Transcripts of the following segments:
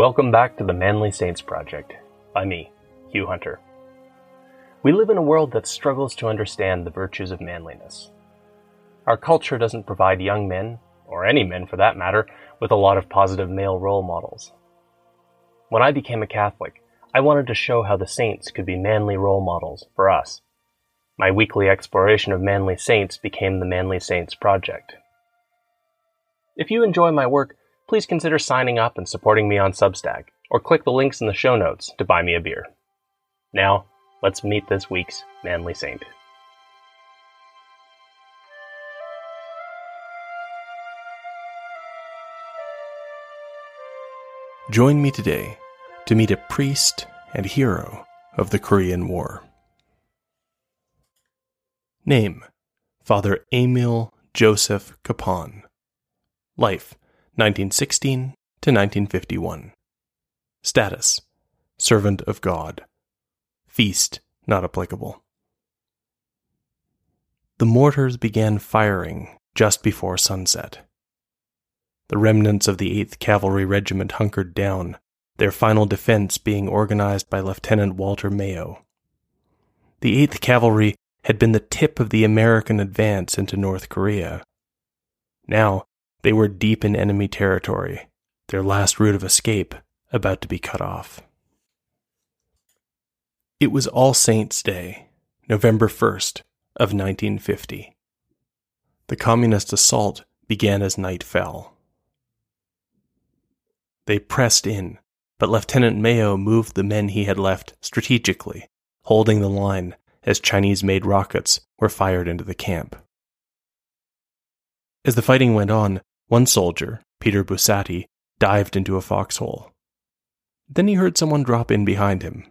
Welcome back to the Manly Saints Project by me, Hugh Hunter. We live in a world that struggles to understand the virtues of manliness. Our culture doesn't provide young men, or any men for that matter, with a lot of positive male role models. When I became a Catholic, I wanted to show how the saints could be manly role models for us. My weekly exploration of manly saints became the Manly Saints Project. If you enjoy my work, please consider signing up and supporting me on Substack, or click the links in the show notes to buy me a beer. Now, let's meet this week's Manly Saint. Join me today to meet a priest and hero of the Korean War. Name Father Emil Joseph Kapaun. Life 1916 to 1951. Status Servant of God. Feast not applicable. The mortars began firing just before sunset. The remnants of the 8th Cavalry Regiment hunkered down, their final defense being organized by Lieutenant Walter Mayo. The 8th Cavalry had been the tip of the American advance into North Korea. Now, they were deep in enemy territory, their last route of escape about to be cut off. It was All Saints' Day, November 1st of 1950. The communist assault began as night fell. They pressed in, but Lieutenant Mayo moved the men he had left strategically, holding the line as Chinese made rockets were fired into the camp. As the fighting went on, one soldier, Peter Bussati, dived into a foxhole. Then he heard someone drop in behind him.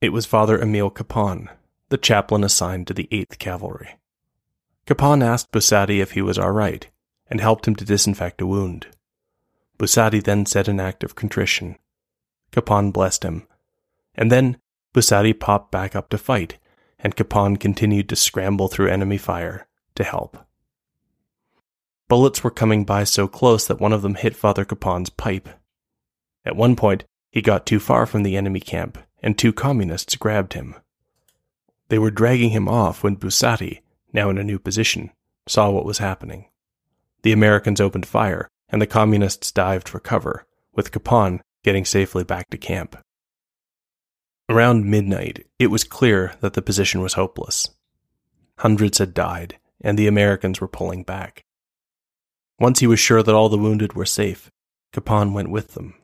It was Father Emil Kapaun, the chaplain assigned to the 8th Cavalry. Kapaun asked Bussati if he was all right and helped him to disinfect a wound. Bussati then said an act of contrition. Kapaun blessed him, and then Bussati popped back up to fight, and Kapaun continued to scramble through enemy fire to help. Bullets were coming by so close that one of them hit Father Kapaun's pipe. At one point, he got too far from the enemy camp, and two communists grabbed him. They were dragging him off when Bussati, now in a new position, saw what was happening. The Americans opened fire, and the communists dived for cover, with Kapaun getting safely back to camp. Around midnight, it was clear that the position was hopeless. Hundreds had died, and the Americans were pulling back. Once he was sure that all the wounded were safe, Kapaun went with them.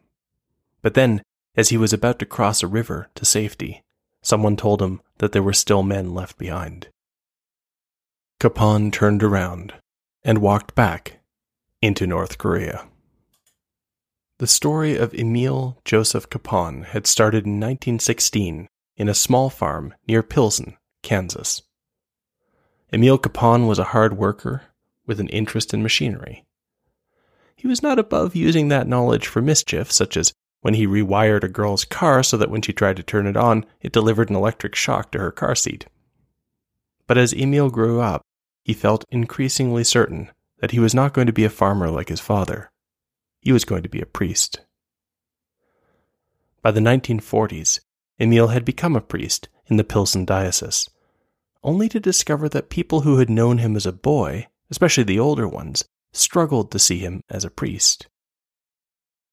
But then, as he was about to cross a river to safety, someone told him that there were still men left behind. Kapaun turned around and walked back into North Korea. The story of Emil Joseph Kapaun had started in 1916 in a small farm near Pilsen, Kansas. Emil Kapaun was a hard worker with an interest in machinery. He was not above using that knowledge for mischief, such as when he rewired a girl's car so that when she tried to turn it on, it delivered an electric shock to her car seat. But as Emil grew up, he felt increasingly certain that he was not going to be a farmer like his father. He was going to be a priest. By the 1940s, Emil had become a priest in the Pilsen diocese, only to discover that people who had known him as a boy, especially the older ones, struggled to see him as a priest.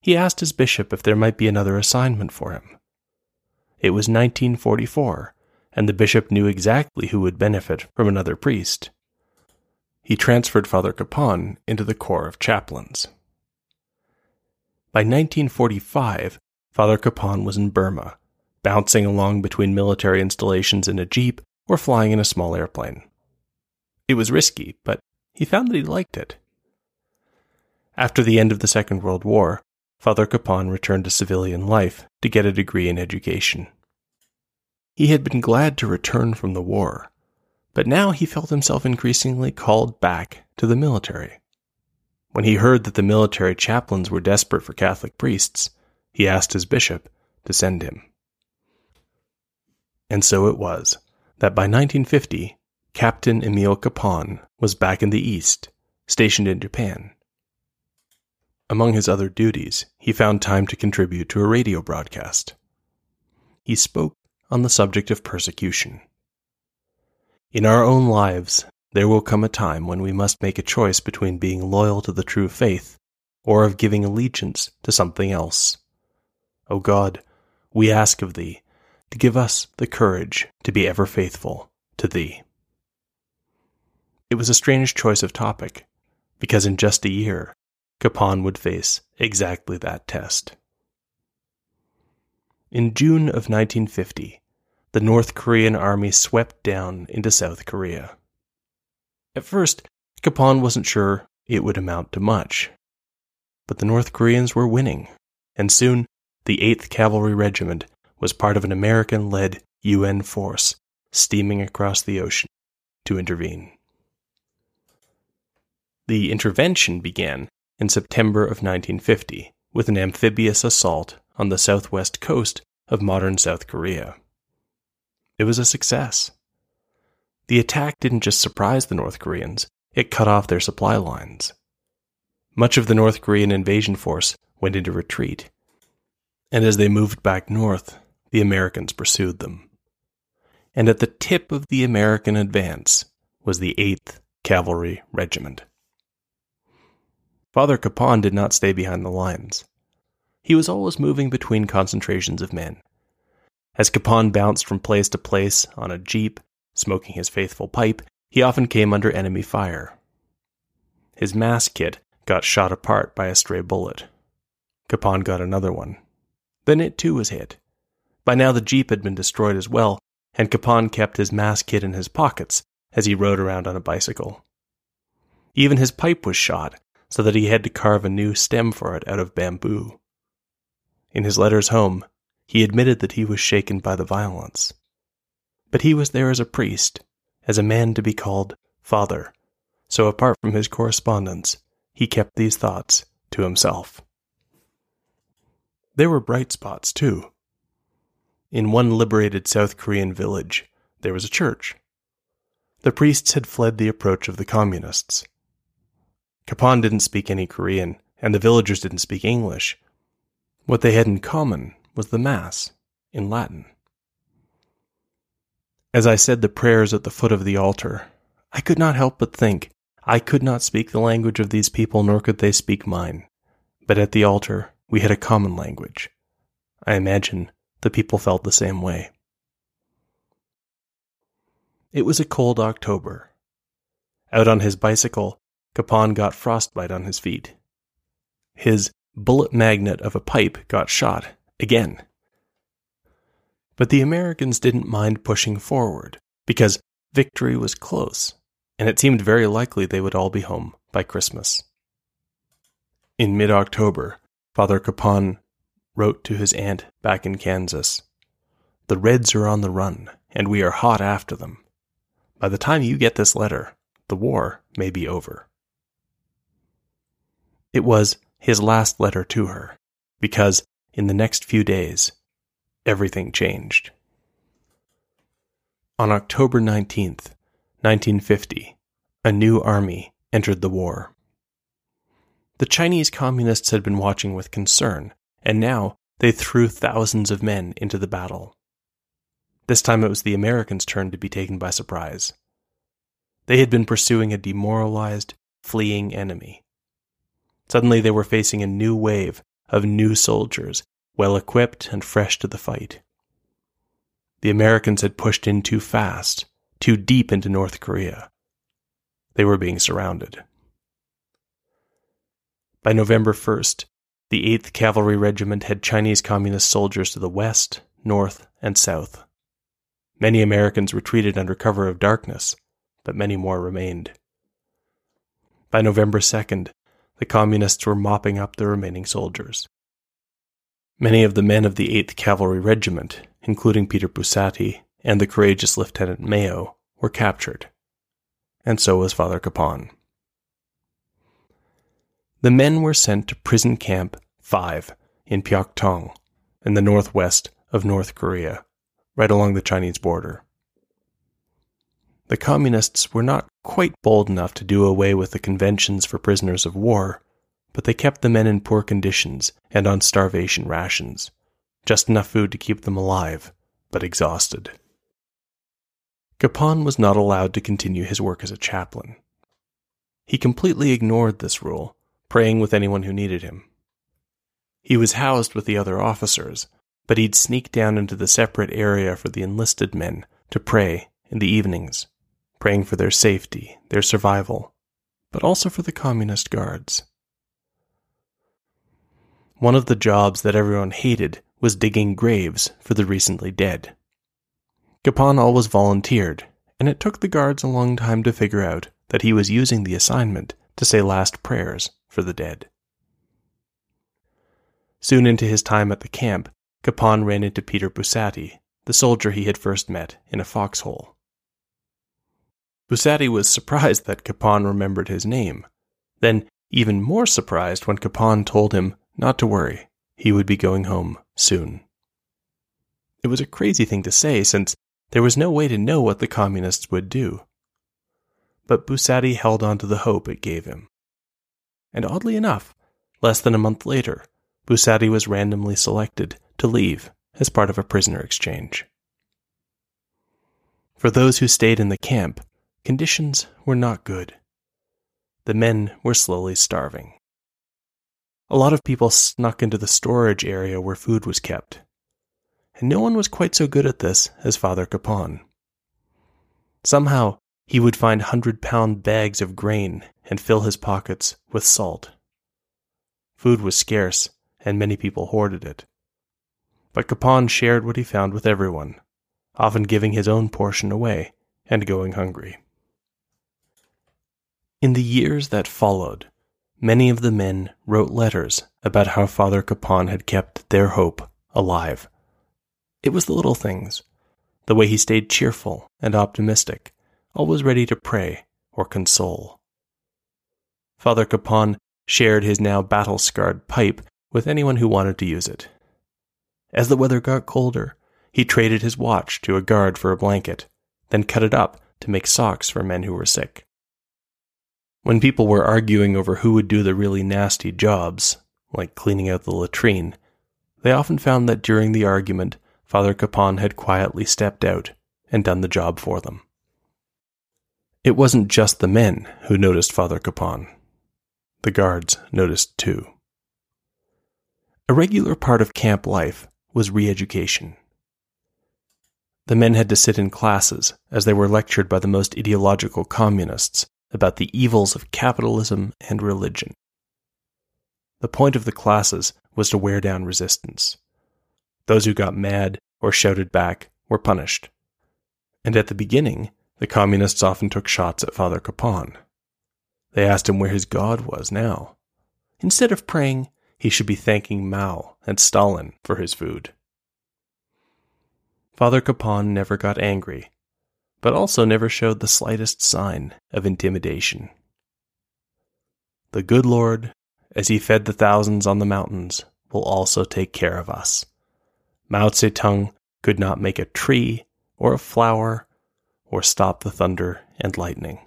He asked his bishop if there might be another assignment for him. It was 1944, and the bishop knew exactly who would benefit from another priest he transferred Father Kapaun into the Corps of Chaplains. By 1945, Father Kapaun was in Burma, bouncing along between military installations in a jeep or flying in a small airplane. It was risky, but he found that he liked it. After the end of the Second World War, Father Kapaun returned to civilian life to get a degree in education. He had been glad to return from the war, but now he felt himself increasingly called back to the military. When he heard that the military chaplains were desperate for Catholic priests, he asked his bishop to send him. And so it was that by 1950, Captain Emil Kapaun was back in the East, stationed in Japan. Among his other duties, he found time to contribute to a radio broadcast. He spoke on the subject of persecution. In our own lives, there will come a time when we must make a choice between being loyal to the true faith or of giving allegiance to something else. O God, we ask of Thee to give us the courage to be ever faithful to Thee. It was a strange choice of topic, because in just a year, Kapaun would face exactly that test. In June of 1950, the North Korean army swept down into South Korea. At first, Kapaun wasn't sure it would amount to much. But the North Koreans were winning, and soon the 8th Cavalry Regiment was part of an American led UN force steaming across the ocean to intervene. The intervention began in September of 1950 with an amphibious assault on the southwest coast of modern South Korea. It was a success. The attack didn't just surprise the North Koreans, it cut off their supply lines. Much of the North Korean invasion force went into retreat, and as they moved back north, the Americans pursued them. And at the tip of the American advance was the 8th Cavalry Regiment. Father Kapaun did not stay behind the lines. He was always moving between concentrations of men. As Kapaun bounced from place to place on a jeep, smoking his faithful pipe, he often came under enemy fire. His Mass kit got shot apart by a stray bullet. Kapaun got another one. Then it too was hit. By now the jeep had been destroyed as well, and Kapaun kept his Mass kit in his pockets as he rode around on a bicycle. Even his pipe was shot, so that he had to carve a new stem for it out of bamboo. In his letters home, he admitted that he was shaken by the violence. But he was there as a priest, as a man to be called Father, so apart from his correspondence, he kept these thoughts to himself. There were bright spots, too. In one liberated South Korean village, there was a church. The priests had fled the approach of the communists. Kapaun didn't speak any Korean, and the villagers didn't speak English. What they had in common was the Mass in Latin. As I said the prayers at the foot of the altar, I could not help but think I could not speak the language of these people, nor could they speak mine. But at the altar, we had a common language. I imagine the people felt the same way. It was a cold October. Out on his bicycle, Kapaun got frostbite on his feet. His bullet magnet of a pipe got shot again. But the Americans didn't mind pushing forward because victory was close, and it seemed very likely they would all be home by Christmas. In mid October, Father Kapaun wrote to his aunt back in Kansas The Reds are on the run, and we are hot after them. By the time you get this letter, the war may be over. It was his last letter to her, because in the next few days, everything changed. On October 19th, 1950, a new army entered the war. The Chinese communists had been watching with concern, and now they threw thousands of men into the battle. This time it was the Americans' turn to be taken by surprise. They had been pursuing a demoralized, fleeing enemy. Suddenly they were facing a new wave of new soldiers, well equipped and fresh to the fight. The Americans had pushed in too fast, too deep into North Korea. They were being surrounded. By November 1st, the 8th Cavalry Regiment had Chinese Communist soldiers to the west, north, and south. Many Americans retreated under cover of darkness, but many more remained. By November 2nd, the Communists were mopping up the remaining soldiers. Many of the men of the 8th Cavalry Regiment, including Peter Bussati and the courageous Lieutenant Mayo, were captured. And so was Father Kapaun. The men were sent to Prison Camp 5 in Pyoktong, in the northwest of North Korea, right along the Chinese border. The Communists were not quite bold enough to do away with the conventions for prisoners of war, but they kept the men in poor conditions and on starvation rations, just enough food to keep them alive, but exhausted. Kapaun was not allowed to continue his work as a chaplain. He completely ignored this rule, praying with anyone who needed him. He was housed with the other officers, but he'd sneak down into the separate area for the enlisted men to pray in the evenings, praying for their safety, their survival, but also for the communist guards. One of the jobs that everyone hated was digging graves for the recently dead. Kapaun always volunteered, and it took the guards a long time to figure out that he was using the assignment to say last prayers for the dead. Soon into his time at the camp, Kapaun ran into Peter Bussati, the soldier he had first met in a foxhole. Bussati was surprised that Kapaun remembered his name, then even more surprised when Kapaun told him not to worry, he would be going home soon. It was a crazy thing to say since there was no way to know what the communists would do. But Bussati held on to the hope it gave him. And oddly enough, less than a month later, Bussati was randomly selected to leave as part of a prisoner exchange. For those who stayed in the camp, conditions were not good. The men were slowly starving. A lot of people snuck into the storage area where food was kept, and no one was quite so good at this as Father Kapaun. Somehow, he would find hundred pound bags of grain and fill his pockets with salt. Food was scarce, and many people hoarded it. But Kapaun shared what he found with everyone, often giving his own portion away and going hungry. In the years that followed, many of the men wrote letters about how Father Kapaun had kept their hope alive. It was the little things, the way he stayed cheerful and optimistic, always ready to pray or console. Father Kapaun shared his now battle scarred pipe with anyone who wanted to use it. As the weather got colder, he traded his watch to a guard for a blanket, then cut it up to make socks for men who were sick. When people were arguing over who would do the really nasty jobs, like cleaning out the latrine, they often found that during the argument, Father Kapaun had quietly stepped out and done the job for them. It wasn't just the men who noticed Father Kapaun. The guards noticed too. A regular part of camp life was re education. The men had to sit in classes as they were lectured by the most ideological communists about the evils of capitalism and religion. The point of the classes was to wear down resistance. Those who got mad or shouted back were punished. And at the beginning, the communists often took shots at Father Kapaun. They asked him where his God was now. Instead of praying, he should be thanking Mao and Stalin for his food. Father Kapaun never got angry, but also never showed the slightest sign of intimidation. The good Lord, as he fed the thousands on the mountains, will also take care of us. Mao Zedong could not make a tree or a flower or stop the thunder and lightning.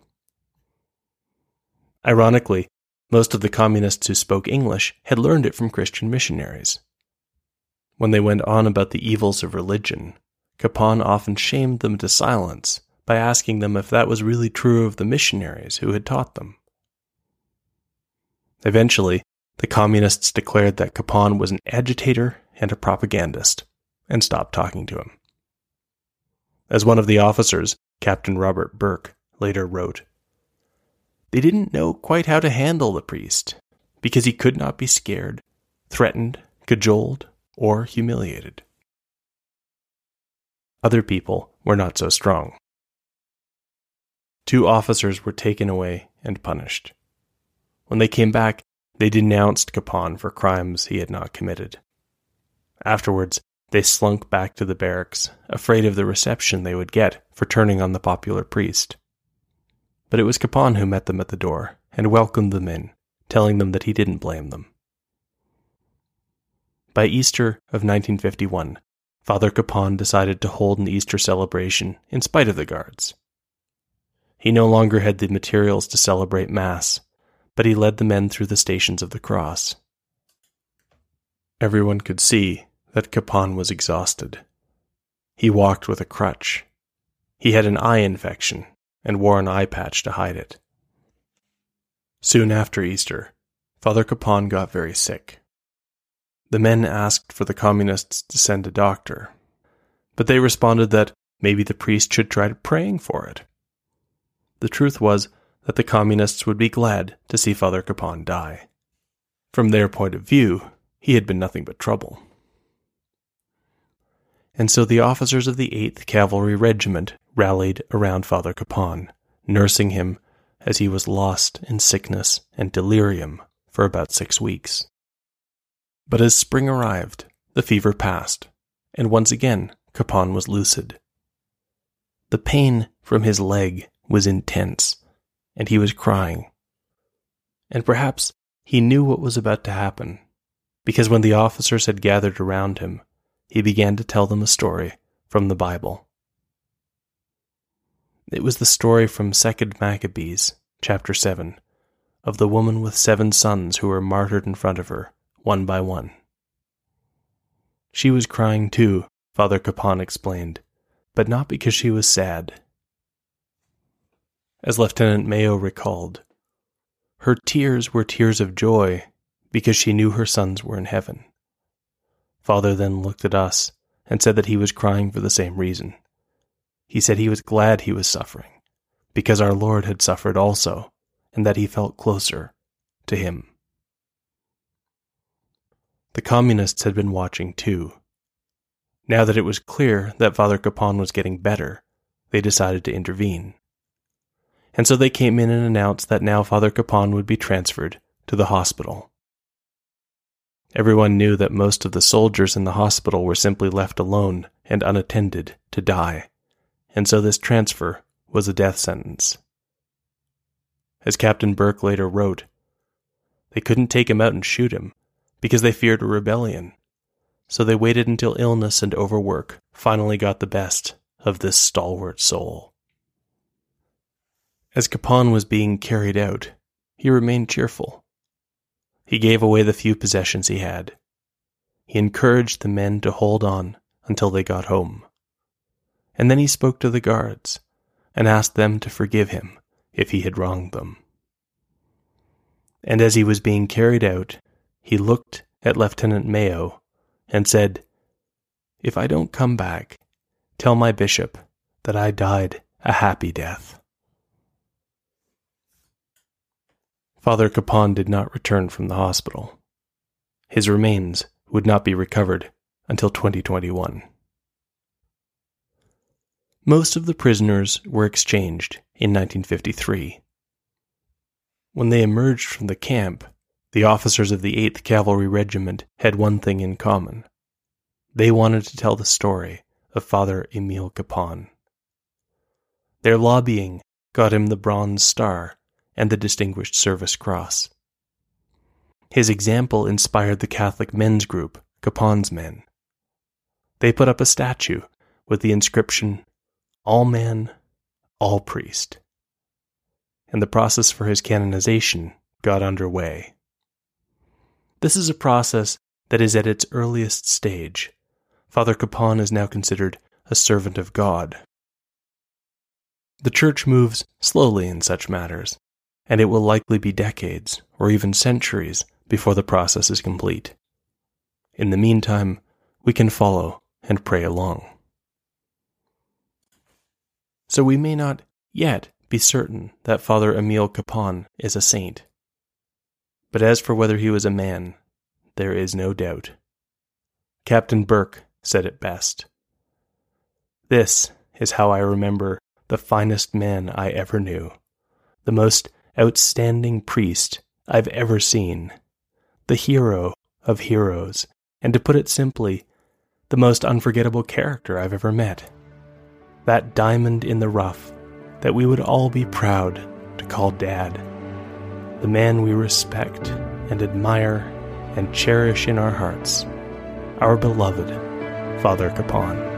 Ironically, most of the communists who spoke English had learned it from Christian missionaries. When they went on about the evils of religion, Kapaun often shamed them to silence by asking them if that was really true of the missionaries who had taught them. Eventually, the communists declared that Kapaun was an agitator and a propagandist and stopped talking to him. As one of the officers, Captain Robert Burke, later wrote, they didn't know quite how to handle the priest, because he could not be scared, threatened, cajoled, or humiliated. Other people were not so strong. Two officers were taken away and punished. When they came back, they denounced Kapaun for crimes he had not committed. Afterwards, they slunk back to the barracks, afraid of the reception they would get for turning on the popular priest but it was Kapaun who met them at the door and welcomed them in, telling them that he didn't blame them. By Easter of 1951, Father Kapaun decided to hold an Easter celebration in spite of the guards. He no longer had the materials to celebrate Mass, but he led the men through the stations of the cross. Everyone could see that Kapaun was exhausted. He walked with a crutch. He had an eye infection and wore an eye patch to hide it. Soon after Easter, Father Kapaun got very sick. The men asked for the communists to send a doctor, but they responded that maybe the priest should try praying for it. The truth was that the communists would be glad to see Father Kapaun die. From their point of view, he had been nothing but trouble. And so the officers of the 8th Cavalry Regiment rallied around Father Kapaun, nursing him as he was lost in sickness and delirium for about six weeks. But as spring arrived, the fever passed, and once again Kapaun was lucid. The pain from his leg was intense, and he was crying. And perhaps he knew what was about to happen, because when the officers had gathered around him, he began to tell them a story from the Bible. It was the story from 2nd Maccabees, chapter 7, of the woman with seven sons who were martyred in front of her, one by one. She was crying too, Father Kapaun explained, but not because she was sad. As Lieutenant Mayo recalled, her tears were tears of joy because she knew her sons were in heaven. Father then looked at us and said that he was crying for the same reason. He said he was glad he was suffering, because our Lord had suffered also, and that he felt closer to him. The communists had been watching too. Now that it was clear that Father Kapaun was getting better, they decided to intervene. And so they came in and announced that now Father Kapaun would be transferred to the hospital. Everyone knew that most of the soldiers in the hospital were simply left alone and unattended to die and so this transfer was a death sentence. As Captain Burke later wrote, they couldn't take him out and shoot him because they feared a rebellion, so they waited until illness and overwork finally got the best of this stalwart soul. As Kapaun was being carried out, he remained cheerful. He gave away the few possessions he had. He encouraged the men to hold on until they got home and then he spoke to the guards and asked them to forgive him if he had wronged them. And as he was being carried out, he looked at Lieutenant Mayo and said, If I don't come back, tell my bishop that I died a happy death. Father Kapaun did not return from the hospital. His remains would not be recovered until 2021. Most of the prisoners were exchanged in 1953. When they emerged from the camp, the officers of the 8th Cavalry Regiment had one thing in common. They wanted to tell the story of Father Emil Kapaun. Their lobbying got him the Bronze Star and the Distinguished Service Cross. His example inspired the Catholic men's group, Kapaun's Men. They put up a statue with the inscription all man, all priest. And the process for his canonization got underway. This is a process that is at its earliest stage. Father Kapaun is now considered a servant of God. The Church moves slowly in such matters, and it will likely be decades or even centuries before the process is complete. In the meantime, we can follow and pray along so we may not yet be certain that Father Emil Kapaun is a saint. But as for whether he was a man, there is no doubt. Captain Burke said it best. This is how I remember the finest man I ever knew, the most outstanding priest I've ever seen, the hero of heroes, and to put it simply, the most unforgettable character I've ever met. That diamond in the rough that we would all be proud to call Dad, the man we respect and admire and cherish in our hearts, our beloved Father Kapaun.